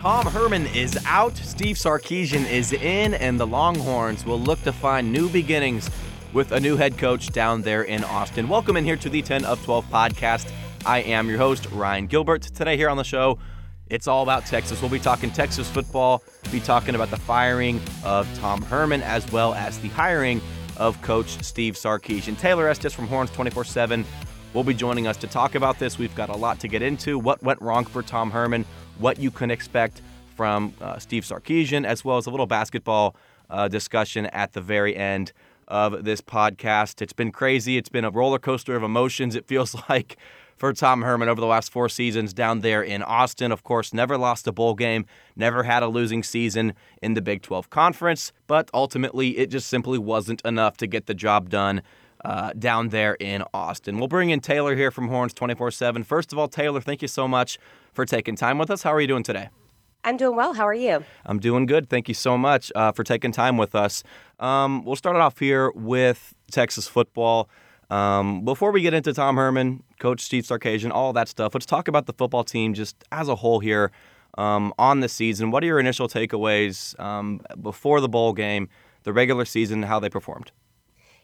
Tom Herman is out, Steve Sarkisian is in, and the Longhorns will look to find new beginnings with a new head coach down there in Austin. Welcome in here to the 10 of 12 podcast. I am your host, Ryan Gilbert. Today, here on the show, it's all about Texas. We'll be talking Texas football, be talking about the firing of Tom Herman, as well as the hiring of Coach Steve Sarkisian. Taylor Estes from Horns 24 7 will be joining us to talk about this. We've got a lot to get into what went wrong for Tom Herman, what you can expect from uh, Steve Sarkisian, as well as a little basketball uh, discussion at the very end of this podcast. It's been crazy. It's been a roller coaster of emotions, it feels like, for Tom Herman over the last four seasons down there in Austin. Of course, never lost a bowl game, never had a losing season in the Big 12 Conference, but ultimately it just simply wasn't enough to get the job done. Uh, down there in Austin. We'll bring in Taylor here from Horns 24 7. First of all, Taylor, thank you so much for taking time with us. How are you doing today? I'm doing well. How are you? I'm doing good. Thank you so much uh, for taking time with us. Um, we'll start it off here with Texas football. Um, before we get into Tom Herman, Coach Steve Sarkisian, all that stuff, let's talk about the football team just as a whole here um, on the season. What are your initial takeaways um, before the bowl game, the regular season, how they performed?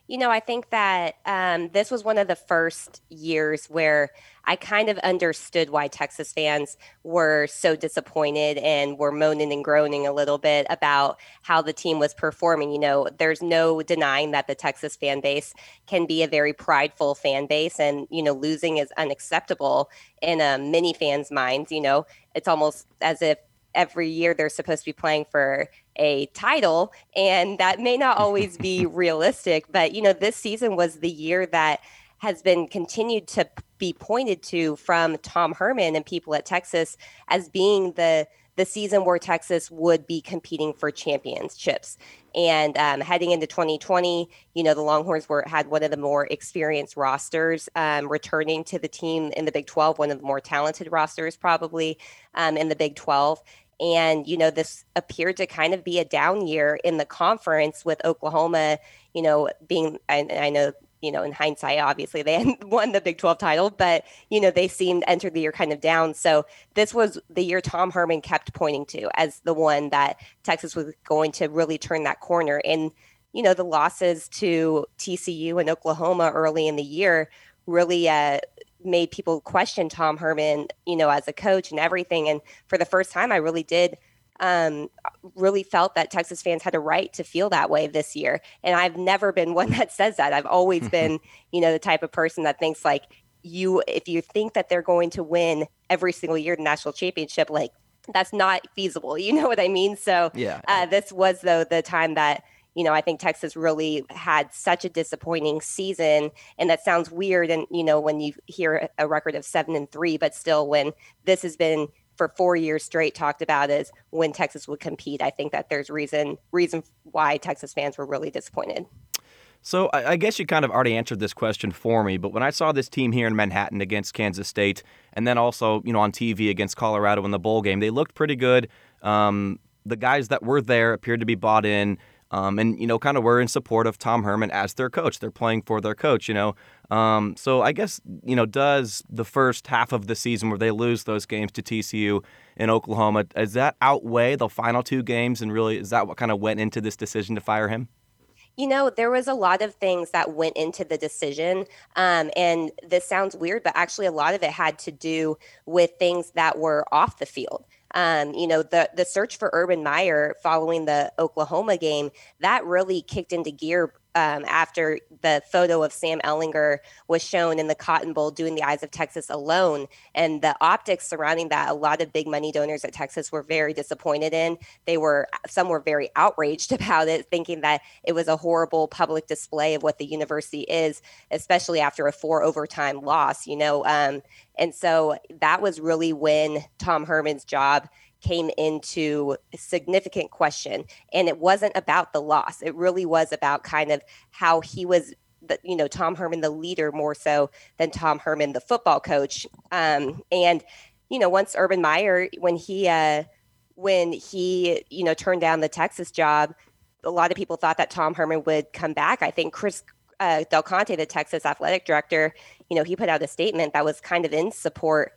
You know, I think that um, this was one of the first years where I kind of understood why Texas fans were so disappointed and were moaning and groaning a little bit about how the team was performing. You know, there's no denying that the Texas fan base can be a very prideful fan base, and, you know, losing is unacceptable in a many fans' minds. You know, it's almost as if every year they're supposed to be playing for a title and that may not always be realistic but you know this season was the year that has been continued to be pointed to from Tom Herman and people at Texas as being the the season where Texas would be competing for championships. And um, heading into 2020, you know, the Longhorns were had one of the more experienced rosters um, returning to the team in the Big 12, one of the more talented rosters probably um, in the Big 12. And, you know, this appeared to kind of be a down year in the conference with Oklahoma, you know, being, I, I know, you know, in hindsight, obviously they won the Big 12 title, but, you know, they seemed entered the year kind of down. So this was the year Tom Herman kept pointing to as the one that Texas was going to really turn that corner. And, you know, the losses to TCU and Oklahoma early in the year really uh, made people question Tom Herman, you know, as a coach and everything. And for the first time, I really did um, really felt that Texas fans had a right to feel that way this year. And I've never been one that says that. I've always been, you know, the type of person that thinks like you, if you think that they're going to win every single year the national championship, like that's not feasible. You know what I mean? So yeah, uh, this was though the time that you know, I think Texas really had such a disappointing season. And that sounds weird. And, you know, when you hear a record of seven and three, but still when this has been for four years straight talked about as when Texas would compete, I think that there's reason reason why Texas fans were really disappointed. So I guess you kind of already answered this question for me, but when I saw this team here in Manhattan against Kansas State, and then also you know on TV against Colorado in the bowl game, they looked pretty good. Um, the guys that were there appeared to be bought in um, and you know, kind of were in support of Tom Herman as their coach. They're playing for their coach, you know. Um, so I guess you know, does the first half of the season where they lose those games to TCU in Oklahoma, does that outweigh the final two games? And really, is that what kind of went into this decision to fire him? You know, there was a lot of things that went into the decision. Um, and this sounds weird, but actually, a lot of it had to do with things that were off the field. Um, you know, the the search for Urban Meyer following the Oklahoma game that really kicked into gear um, after the photo of Sam Ehlinger was shown in the Cotton Bowl doing the Eyes of Texas alone. And the optics surrounding that, a lot of big money donors at Texas were very disappointed in. They were, some were very outraged about it, thinking that it was a horrible public display of what the university is, especially after a four overtime loss, you know. Um, and so that was really when Tom Herman's job came into significant question. And it wasn't about the loss, it really was about kind of how he was. The, you know Tom Herman the leader more so than Tom Herman the football coach um, and you know once Urban Meyer when he uh, when he you know turned down the Texas job a lot of people thought that Tom Herman would come back I think Chris uh, Del Conte the Texas athletic director you know he put out a statement that was kind of in support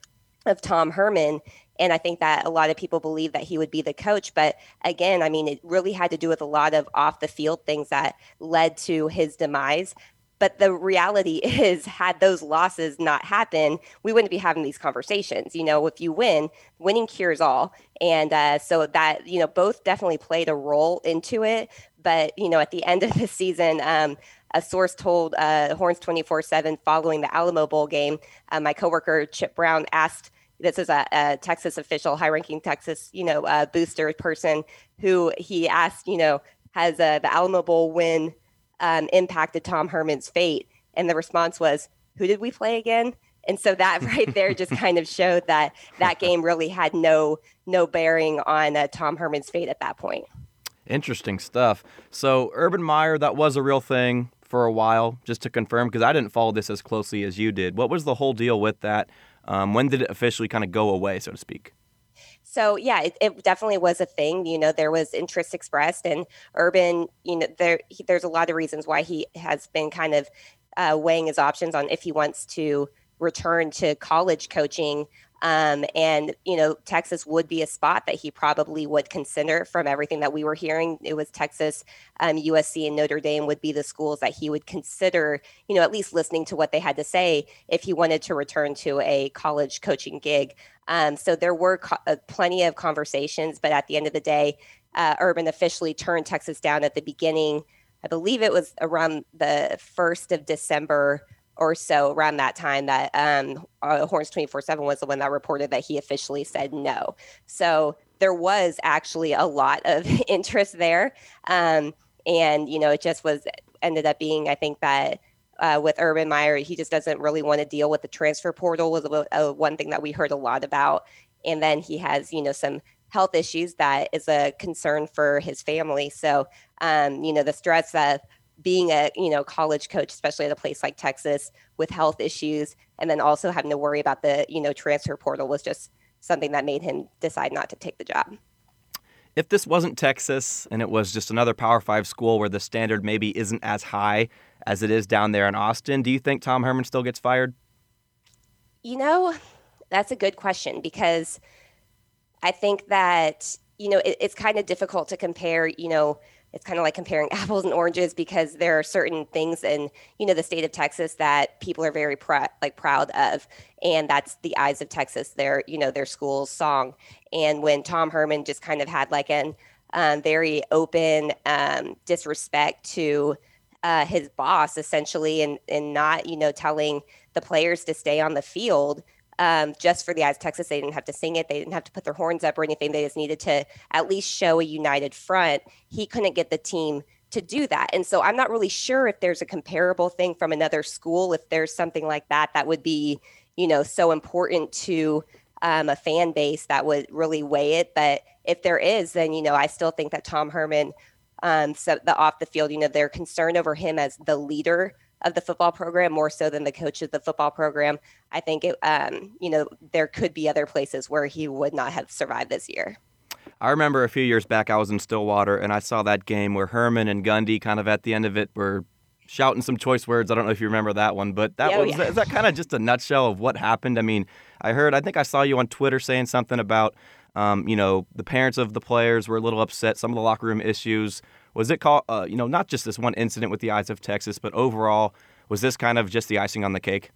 of Tom Herman and I think that a lot of people believe that he would be the coach. But again, I mean, it really had to do with a lot of off the field things that led to his demise. But the reality is, had those losses not happened, we wouldn't be having these conversations. You know, if you win, winning cures all. And uh, so that, you know, both definitely played a role into it. But, you know, at the end of the season, um, a source told uh, Horns 24 7 following the Alamo Bowl game, uh, my coworker Chip Brown asked this is a, a Texas official, high ranking Texas, you know, uh, booster person who he asked, you know, has uh, the Alamo Bowl win um, impacted Tom Herman's fate? And the response was, who did we play again? And so that right there just kind of showed that that game really had no no bearing on uh, Tom Herman's fate at that point. Interesting stuff. So Urban Meyer, that was a real thing for a while, just to confirm, because I didn't follow this as closely as you did. What was the whole deal with that? Um, when did it officially kind of go away, so to speak? So yeah, it, it, definitely was a thing. You know, there was interest expressed, and Urban. You know, there he, there's a lot of reasons why he has been kind of uh, weighing his options on if he wants to return to college coaching um, and, you know, Texas would be a spot that he probably would consider from everything that we were hearing. It was Texas, um, USC, and Notre Dame would be the schools that he would consider, you know, at least listening to what they had to say if he wanted to return to a college coaching gig. Um, so there were co- uh, plenty of conversations, but at the end of the day, uh, Urban officially turned Texas down at the beginning. I believe it was around the 1st of December or so around that time that um, uh, Horns 24 7 was the one that reported that he officially said no. So there was actually a lot of interest there. Um, and, you know, it just was ended up being, I think that. Uh, with Urban Meyer, he just doesn't really want to deal with the transfer portal was a, a, one thing that we heard a lot about. And then he has, you know, some health issues that is a concern for his family. So, um, you know, the stress that being a you know college coach especially at a place like texas with health issues and then also having to worry about the you know transfer portal was just something that made him decide not to take the job. If this wasn't texas and it was just another power five school where the standard maybe isn't as high as it is down there in austin do you think tom herman still gets fired? You know that's a good question because i think that you know it, it's kind of difficult to compare you know it's kind of like comparing apples and oranges because there are certain things in you know the state of Texas that people are very pr- like proud of, and that's the Eyes of Texas, their you know their school's song. And when Tom Herman just kind of had like an um, very open um, disrespect to uh, his boss essentially, and and not you know telling the players to stay on the field um, just for the Eyes Texas. They didn't have to sing it. They didn't have to put their horns up or anything. They just needed to at least show a united front. He couldn't get the team to do that. And so I'm not really sure if there's a comparable thing from another school, if there's something like that that would be, you know, so important to um, a fan base that would really weigh it. But if there is, then, you know, I still think that Tom Herman, um, so the off the field, you know, they're concerned over him as the leader of the football program more so than the coach of the football program. I think it, um, you know, there could be other places where he would not have survived this year. I remember a few years back, I was in Stillwater and I saw that game where Herman and Gundy, kind of at the end of it, were shouting some choice words. I don't know if you remember that one, but that oh, was yeah. is that kind of just a nutshell of what happened. I mean, I heard, I think I saw you on Twitter saying something about, um, you know, the parents of the players were a little upset, some of the locker room issues. Was it called, uh, you know, not just this one incident with the Eyes of Texas, but overall, was this kind of just the icing on the cake?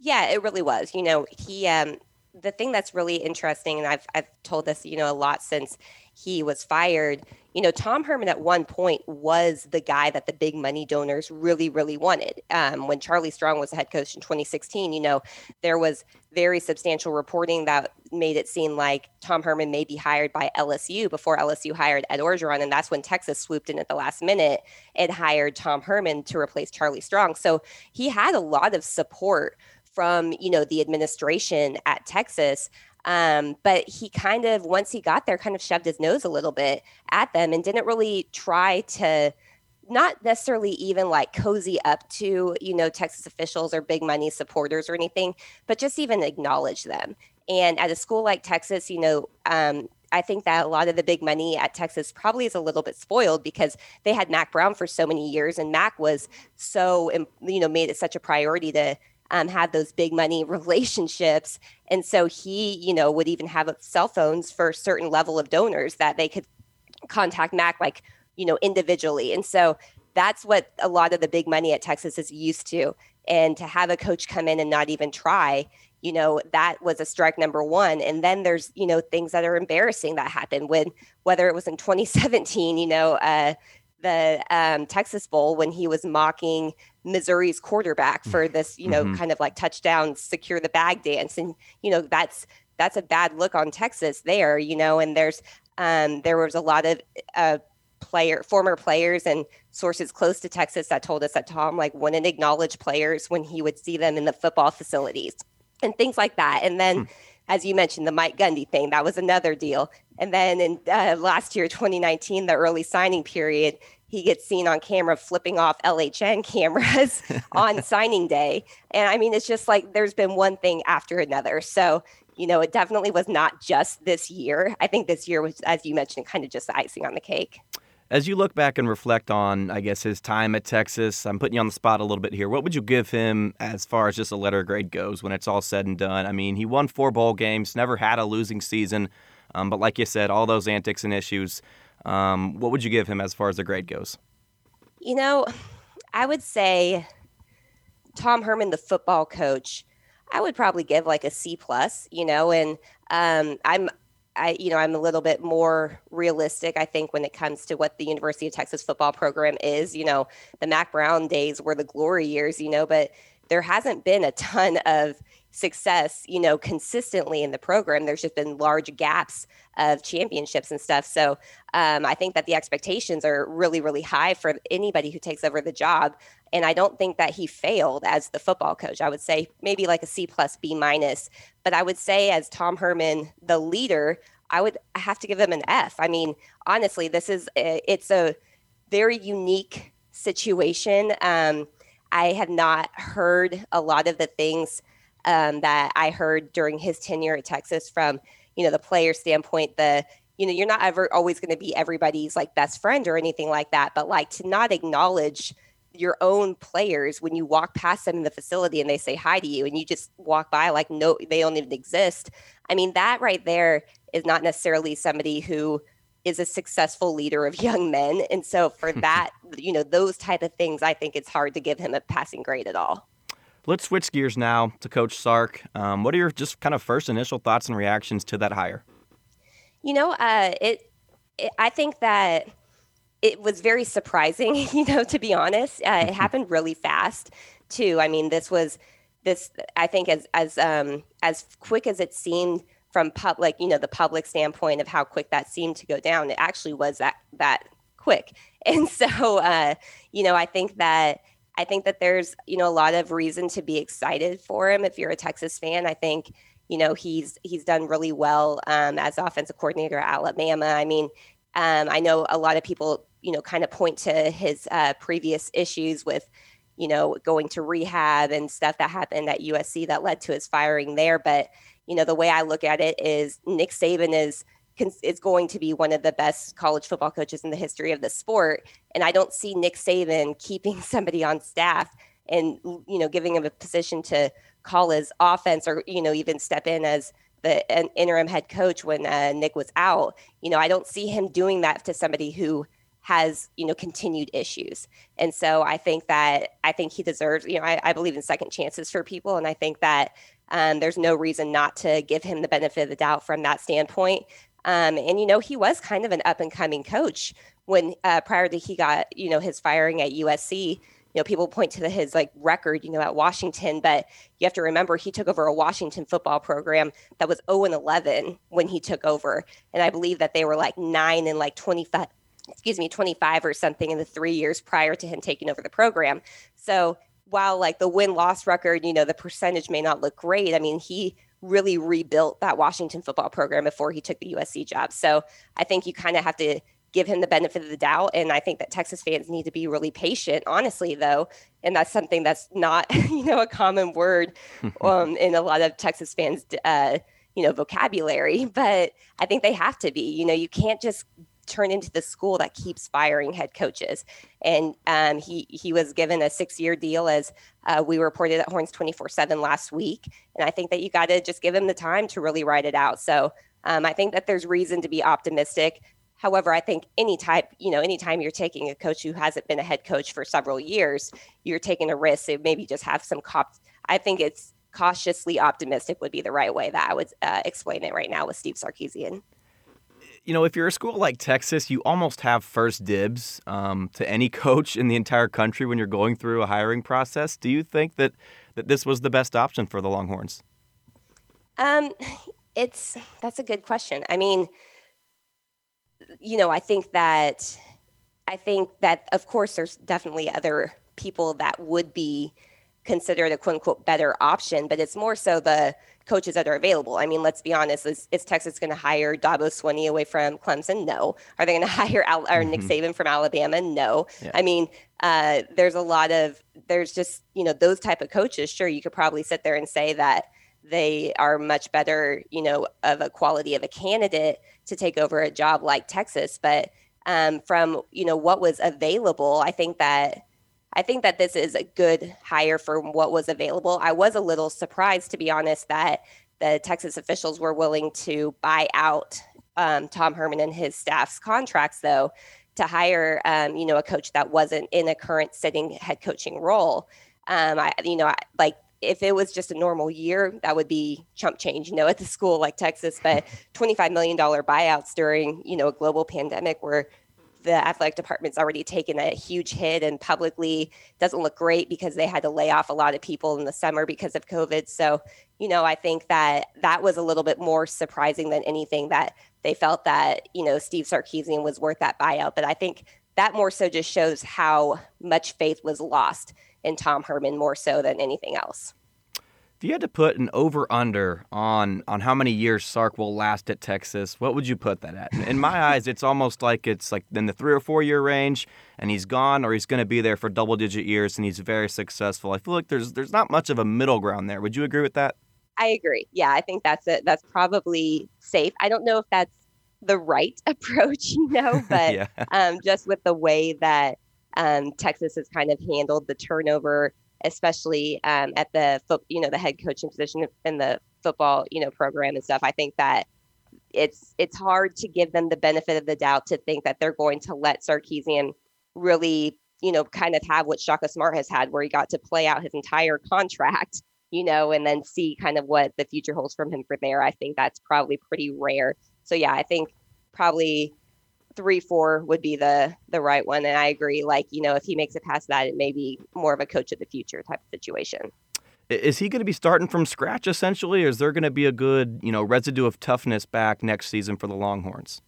Yeah, it really was. You know, he um the thing that's really interesting and I've I've told this, you know, a lot since he was fired, you know, Tom Herman at one point was the guy that the big money donors really, really wanted. Um, when Charlie Strong was the head coach in 2016, you know, there was very substantial reporting that made it seem like Tom Herman may be hired by LSU before LSU hired Ed Orgeron. And that's when Texas swooped in at the last minute and hired Tom Herman to replace Charlie Strong. So he had a lot of support from, you know, the administration at Texas. Um, but he kind of, once he got there, kind of shoved his nose a little bit at them and didn't really try to not necessarily even like cozy up to, you know, Texas officials or big money supporters or anything, but just even acknowledge them. And at a school like Texas, you know, um, I think that a lot of the big money at Texas probably is a little bit spoiled because they had Mack Brown for so many years, and Mack was so, you know, made it such a priority to um, had those big money relationships. And so he, you know, would even have cell phones for a certain level of donors that they could contact Mack like, you know, individually. And so that's what a lot of the big money at Texas is used to. And to have a coach come in and not even try, you know, that was a strike number one. And then there's, you know, things that are embarrassing that happened when, whether it was in 2017, you know, uh, the um, Texas Bowl when he was mocking Missouri's quarterback for this, you know, mm-hmm. kind of like touchdown, secure the bag dance, and you know that's that's a bad look on Texas there, you know. And there's um, there was a lot of uh, player former players and sources close to Texas that told us that Tom like wouldn't acknowledge players when he would see them in the football facilities and things like that. And then. Hmm as you mentioned, the Mike Gundy thing, that was another deal. And then in uh, last year, 2019, the early signing period, he gets seen on camera flipping off LHN cameras on signing day. And I mean, it's just like there's been one thing after another. So, you know, it definitely was not just this year. I think this year was, as you mentioned, kind of just the icing on the cake. As you look back and reflect on, I guess, his time at Texas, I'm putting you on the spot a little bit here. What would you give him as far as just a letter grade goes when it's all said and done? I mean, he won four bowl games, never had a losing season. Um, but like you said, all those antics and issues. Um, what would you give him as far as the grade goes? You know, I would say Tom Herman, the football coach, I would probably give like a C plus, you know, and um, I'm I, you know, I'm a little bit more realistic, I think, when it comes to what the University of Texas football program is. You know, the Mack Brown days were the glory years, you know, but there hasn't been a ton of success, you know, consistently in the program. There's just been large gaps of championships and stuff. So um, I think that the expectations are really, really high for anybody who takes over the job. And I don't think that he failed as the football coach. I would say maybe like a C plus B minus. But I would say as Tom Herman, the leader, I would have to give him an F. I mean, honestly, this is it's a very unique situation. Um, I have not heard a lot of the things um, that I heard during his tenure at Texas from, you know, the player standpoint, the, you know, you're not ever always going to be everybody's like best friend or anything like that, but like to not acknowledge your own players when you walk past them in the facility and they say hi to you and you just walk by like no they don't even exist. I mean that right there is not necessarily somebody who is a successful leader of young men and so for that you know those type of things i think it's hard to give him a passing grade at all Let's switch gears now to Coach Sark. Um, what are your just kind of first initial thoughts and reactions to that hire? You know, uh, it, it, I think that it was very surprising. You know, to be honest, uh, it mm-hmm. happened really fast too. I mean, this was this. I think as as um, as quick as it seemed from public, you know, the public standpoint of how quick that seemed to go down, it actually was that that quick. And so, uh, you know, I think that I think that there's, you know, a lot of reason to be excited for him if you're a Texas fan. I think, you know, he's he's done really well um, as offensive coordinator at Alabama. I mean, um, I know a lot of people, you know, kind of point to his uh, previous issues with, you know, going to rehab and stuff that happened at USC that led to his firing there. But, you know, the way I look at it is Nick Saban is – is going to be one of the best college football coaches in the history of the sport. And I don't see Nick Saban keeping somebody on staff and you know giving him a position to call his offense or you know even step in as the an interim head coach when uh, Nick was out. You know, I don't see him doing that to somebody who has you know continued issues and so i think that i think he deserves you know I, I believe in second chances for people and i think that um, there's no reason not to give him the benefit of the doubt from that standpoint Um, and you know, he was kind of an up and coming coach when uh, prior to he got you know his firing at USC. You know, people point to the, his like record, you know, at Washington, but you have to remember he took over a Washington football program that was 0 and 11 when he took over, and I believe that they were like nine and like 25 excuse me, 25 or something in the three years prior to him taking over the program. So while like the win loss record, you know, the percentage may not look great, I mean, he really rebuilt that Washington football program before he took the USC job. So I think you kind of have to give him the benefit of the doubt. And I think that Texas fans need to be really patient, honestly, though. And that's something that's not, you know, a common word um, in a lot of Texas fans, uh, you know, vocabulary. But I think they have to be. You know, you can't just turn into the school that keeps firing head coaches. And um, he he was given a six year deal, as uh, we reported at Horns twenty four seven last week. And I think that you got to just give him the time to really write it out. So um, I think that there's reason to be optimistic. However, I think any type, you know, anytime you're taking a coach who hasn't been a head coach for several years, you're taking a risk. So maybe just have some cop. I think it's cautiously optimistic would be the right way that I would uh, explain it right now with Steve Sarkisian you know, if you're a school like Texas, you almost have first dibs um, to any coach in the entire country when you're going through a hiring process. Do you think that that this was the best option for the Longhorns? Um, it's that's a good question. I mean, you know, I think that I think that of course there's definitely other people that would be considered a quote unquote better option, but it's more so the coaches that are available. I mean, let's be honest. Is, is Texas going to hire Dabo Swinney away from Clemson? No. Are they going to hire Al, or Nick mm-hmm. Saban from Alabama? No. Yeah. I mean, uh, there's a lot of there's just you know those type of coaches. Sure, you could probably sit there and say that they are much better, you know, of a quality of a candidate to take over a job like Texas. But um, from you know what was available, I think that I think that this is a good hire for what was available. I was a little surprised, to be honest, that the Texas officials were willing to buy out um, Tom Herman and his staff's contracts, though, to hire, um, you know, a coach that wasn't in a current sitting head coaching role. Um, I, you know, I, like if it was just a normal year, that would be chump change, you know, at the school like Texas. But $25 million buyouts during, you know, a global pandemic where the athletic department's already taken a huge hit and publicly doesn't look great because they had to lay off a lot of people in the summer because of COVID. So, you know, I think that that was a little bit more surprising than anything that they felt that, you know, Steve Sarkisian was worth that buyout. But I think that more so just shows how much faith was lost in Tom Herman more so than anything else. If you had to put an over under on on how many years Sark will last at Texas, what would you put that at? In my eyes, it's almost like it's like in the three or four year range, and he's gone, or he's going to be there for double digit years, and he's very successful. I feel like there's there's not much of a middle ground there. Would you agree with that? I agree. Yeah, I think that's it. That's probably safe. I don't know if that's the right approach, you know, but yeah. um, just with the way that um, Texas has kind of handled the turnover especially um, at the you know, the head coaching position in the football, you know, program and stuff. I think that it's it's hard to give them the benefit of the doubt to think that they're going to let Sarkisian really, you know, kind of have what Shaka Smart has had, where he got to play out his entire contract, you know, and then see kind of what the future holds from him from there. I think that's probably pretty rare. So yeah, I think probably three four would be the the right one. And i agree like you know if he makes it past that it may be more of a coach of the future type of situation. Is he going to be starting from scratch essentially? Or is there going to be a good you know residue of toughness back next season for the longhorns?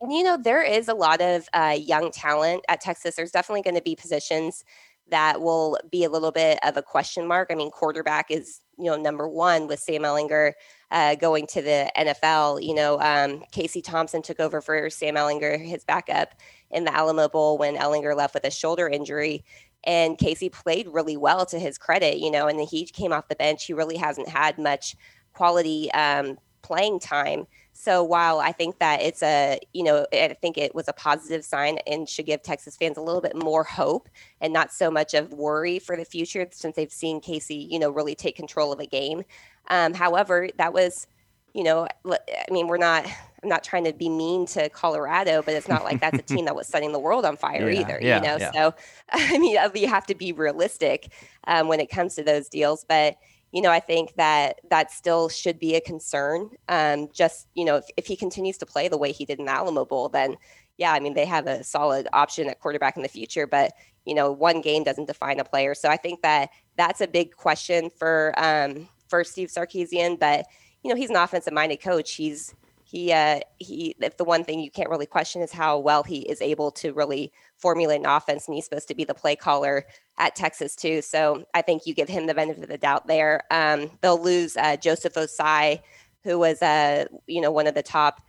And you know there is a lot of uh, young talent at texas. There's definitely going to be positions that will be a little bit of a question mark. I mean, quarterback is you know number one with Sam Ehlinger uh, going to the NFL. You know, um, Casey Thompson took over for Sam Ehlinger, his backup in the Alamo Bowl when Ehlinger left with a shoulder injury. And Casey played really well to his credit, you know, and he came off the bench. He really hasn't had much quality um, playing time. So while I think that it's a, you know, I think it was a positive sign and should give Texas fans a little bit more hope and not so much of worry for the future since they've seen Casey, you know, really take control of a game. Um, however, that was, you know, I mean, we're not, I'm not trying to be mean to Colorado, but it's not like that's a team that was setting the world on fire yeah, either, yeah, you know? Yeah. So, I mean, you have to be realistic um, when it comes to those deals. But, you know, I think that that still should be a concern. Um, just, you know, if, if he continues to play the way he did in the Alamo Bowl, then yeah, I mean, they have a solid option at quarterback in the future, but, you know, one game doesn't define a player. So I think that that's a big question for, um, for Steve Sarkisian, but, you know, he's an offensive minded coach. He's, he uh, he if the one thing you can't really question is how well he is able to really formulate an offense and he's supposed to be the play caller at Texas too. So I think you give him the benefit of the doubt there. Um, they'll lose uh, Joseph Ossai, who was uh, you know one of the top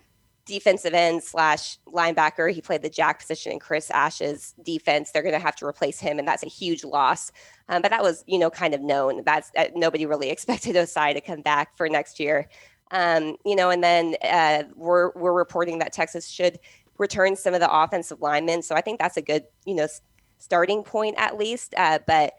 defensive end slash linebacker. He played the jack position in Chris Ash's defense. They're going to have to replace him, and that's a huge loss. Um, but that was, you know, kind of known. That's uh, nobody really expected Ossai to come back for next year. Um, you know, and then uh, we're we're reporting that Texas should return some of the offensive linemen. So I think that's a good, you know, starting point at least. Uh, but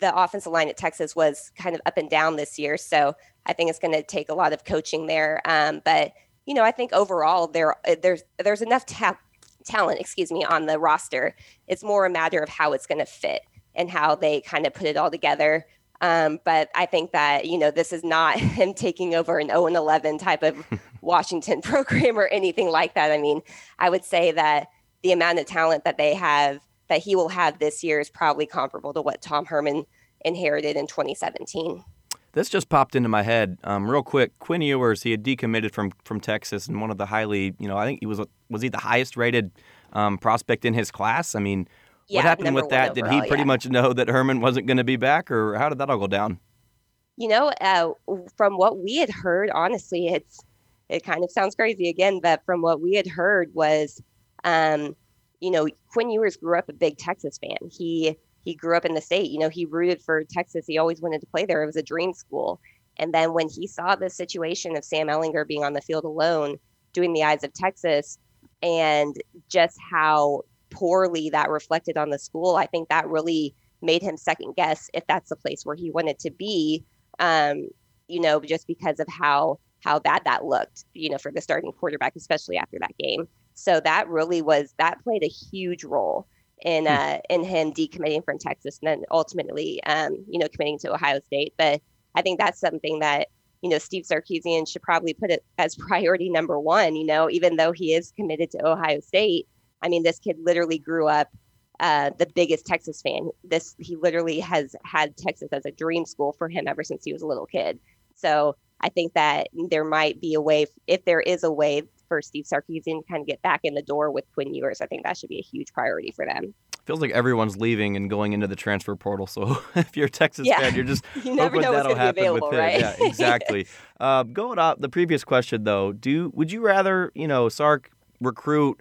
the offensive line at Texas was kind of up and down this year, so I think it's going to take a lot of coaching there. Um, but you know, I think overall there uh, there's there's enough ta- talent, excuse me, on the roster. It's more a matter of how it's going to fit and how they kind of put it all together. Um, but I think that, you know, this is not him taking over an 0 and 11 type of Washington program or anything like that. I mean, I would say that the amount of talent that they have, that he will have this year, is probably comparable to what Tom Herman inherited in 2017. This just popped into my head um, real quick. Quinn Ewers, he had decommitted from from Texas, and one of the highly, you know, I think he was was he the highest rated um, prospect in his class. I mean, yeah, what happened with that? Did he pretty yeah. much know that Herman wasn't going to be back, or how did that all go down? You know, uh, from what we had heard, honestly, it's it kind of sounds crazy again, but from what we had heard was, um, you know, Quinn Ewers grew up a big Texas fan. He he grew up in the state. You know, he rooted for Texas. He always wanted to play there. It was a dream school. And then when he saw the situation of Sam Ehlinger being on the field alone, doing the eyes of Texas, and just how poorly that reflected on the school, I think that really made him second guess if that's the place where he wanted to be. Um, you know, just because of how how bad that looked, you know, for the starting quarterback, especially after that game. So that really was that played a huge role in hmm. uh, in him decommitting from Texas and then ultimately, um, you know, committing to Ohio State. But I think that's something that you know Steve Sarkisian should probably put it as priority number one. You know, even though he is committed to Ohio State, I mean, this kid literally grew up uh, the biggest Texas fan. This he literally has had Texas as a dream school for him ever since he was a little kid. So I think that there might be a way, if there is a way for Steve Sarkisian to kind of get back in the door with Quinn Ewers, I think that should be a huge priority for them. Feels like everyone's leaving and going into the transfer portal. So if you're a Texas yeah. fan, you're just you never hoping know that'll happen with him. Right? Yeah, exactly. uh, going up, the previous question though, do would you rather you know Sark recruit?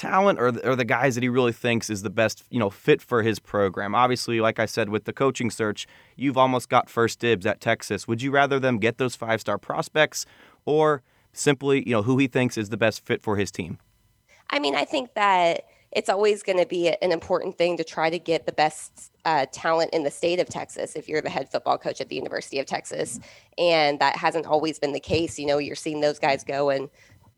Talent or the, or the guys that he really thinks is the best you know fit for his program obviously like i said with the coaching search you've almost got first dibs at texas would you rather them get those five star prospects or simply you know who he thinks is the best fit for his team i mean i think that it's always going to be an important thing to try to get the best uh, talent in the state of Texas if you're the head football coach at the University of Texas. And that hasn't always been the case. You know, you're seeing those guys go and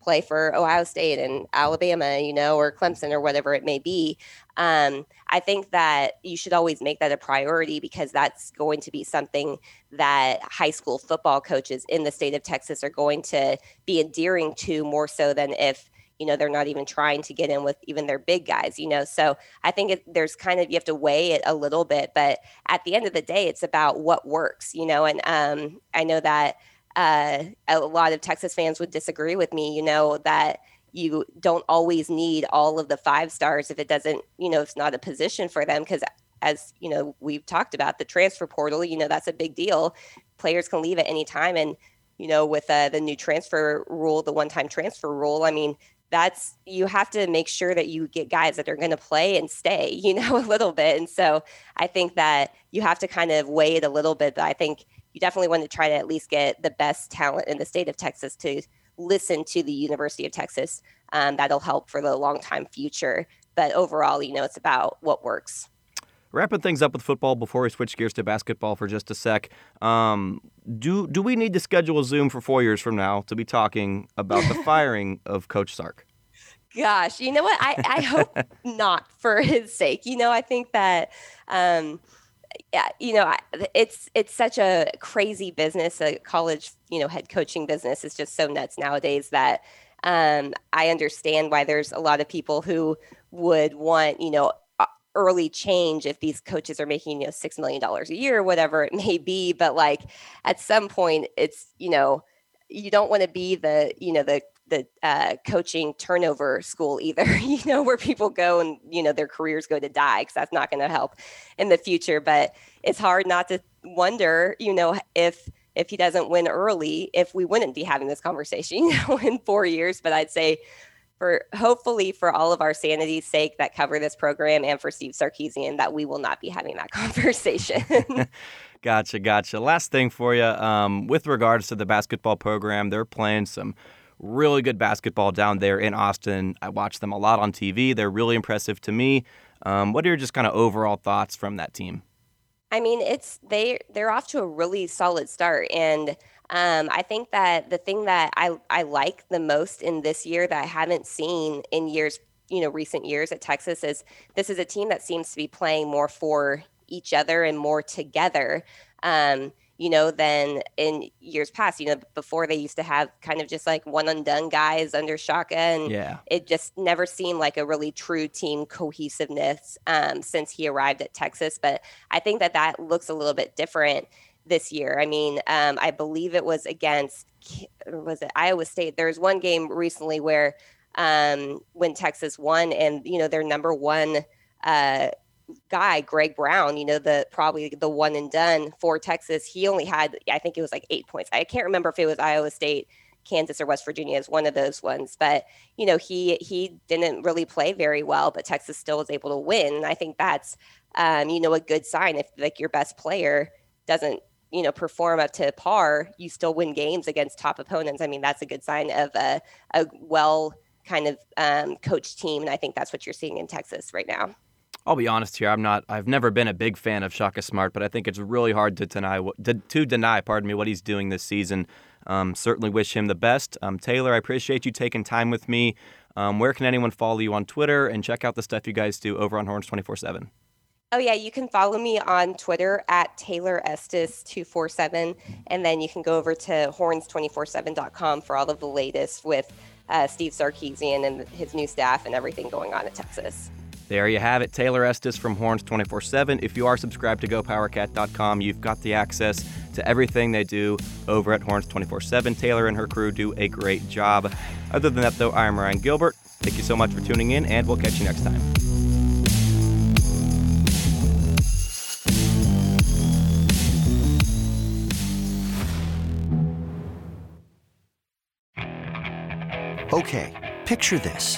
play for Ohio State and Alabama, you know, or Clemson or whatever it may be. Um, I think that you should always make that a priority because that's going to be something that high school football coaches in the state of Texas are going to be endearing to more so than if you know they're not even trying to get in with even their big guys you know so i think it, there's kind of you have to weigh it a little bit but at the end of the day it's about what works you know and um, i know that uh, a lot of Texas fans would disagree with me, you know, that you don't always need all of the five stars if it doesn't, you know, it's not a position for them. Because as, you know, we've talked about the transfer portal, you know, that's a big deal. Players can leave at any time. And, you know, with uh, the new transfer rule, the one time transfer rule, I mean, that's you have to make sure that you get guys that are going to play and stay, you know, a little bit. And so I think that you have to kind of weigh it a little bit. But I think you definitely want to try to at least get the best talent in the state of Texas to listen to the University of Texas. Um, that'll help for the long time future. But overall, you know, it's about what works. Wrapping things up with football before we switch gears to basketball for just a sec. Um, do do we need to schedule a Zoom for four years from now to be talking about the firing of Coach Sark? Gosh, you know what? I, I hope not for his sake. You know, I think that um, you know, it's it's such a crazy business. A college, you know, head coaching business is just so nuts nowadays that um, I understand why there's a lot of people who would want, you know, early change if these coaches are making you know six million dollars a year, whatever it may be. But like at some point, it's you know you don't want to be the you know the the uh, coaching turnover school either you know where people go and you know their careers go to die because that's not going to help in the future. But it's hard not to wonder you know if if he doesn't win early if we wouldn't be having this conversation you know in four years. But i'd say for hopefully for all of our sanity's sake that cover this program and for steve sarkisian that we will not be having that conversation. Gotcha gotcha. Last thing for you um, with regards to the basketball program they're playing some really good basketball down there in Austin. I watch them a lot on TV. They're really impressive to me. Um, what are your just kind of overall thoughts from that team? I mean, it's they they're off to a really solid start, and um, I think that the thing that I I like the most in this year that I haven't seen in years, you know, recent years at Texas is this is a team that seems to be playing more for each other and more together. Um, you know, than in years past. You know, before they used to have kind of just like one undone guys under Shaka, and yeah. it just never seemed like a really true team cohesiveness um, since he arrived at Texas. But I think that that looks a little bit different this year. I mean, um, I believe it was against was it Iowa State. There was one game recently where um, when Texas won, and you know their number one uh, guy, Greg Brown, you know, the probably the one and done for Texas, he only had, I think it was like eight points. I can't remember if it was Iowa State, Kansas, or West Virginia is one of those ones. But, you know, he he didn't really play very well, but Texas still was able to win. And I think that's um, you know, a good sign if like your best player doesn't you know perform up to par you still win games against top opponents i mean that's a good sign of a, a well kind of um, coached team and i think that's what you're seeing in texas right now I'll be honest here. I'm not. I've never been a big fan of Shaka Smart, but I think it's really hard to deny to, to deny. Pardon me, what he's doing this season. Um, certainly wish him the best. Um, Taylor, I appreciate you taking time with me. Um, where can anyone follow you on Twitter and check out the stuff you guys do over on Horns 24 7? Oh yeah, you can follow me on Twitter at Taylor Estes two four seven, and then you can go over to horns247.com for all of the latest with uh, Steve Sarkisian and his new staff and everything going on at Texas. There you have it. Taylor Estes from Horns 24 7. If you are subscribed to GoPowerCat.com, you've got the access to everything they do over at Horns 24 7. Taylor and her crew do a great job. Other than that, though, I'm Ryan Gilbert. Thank you so much for tuning in, and we'll catch you next time. Okay, picture this.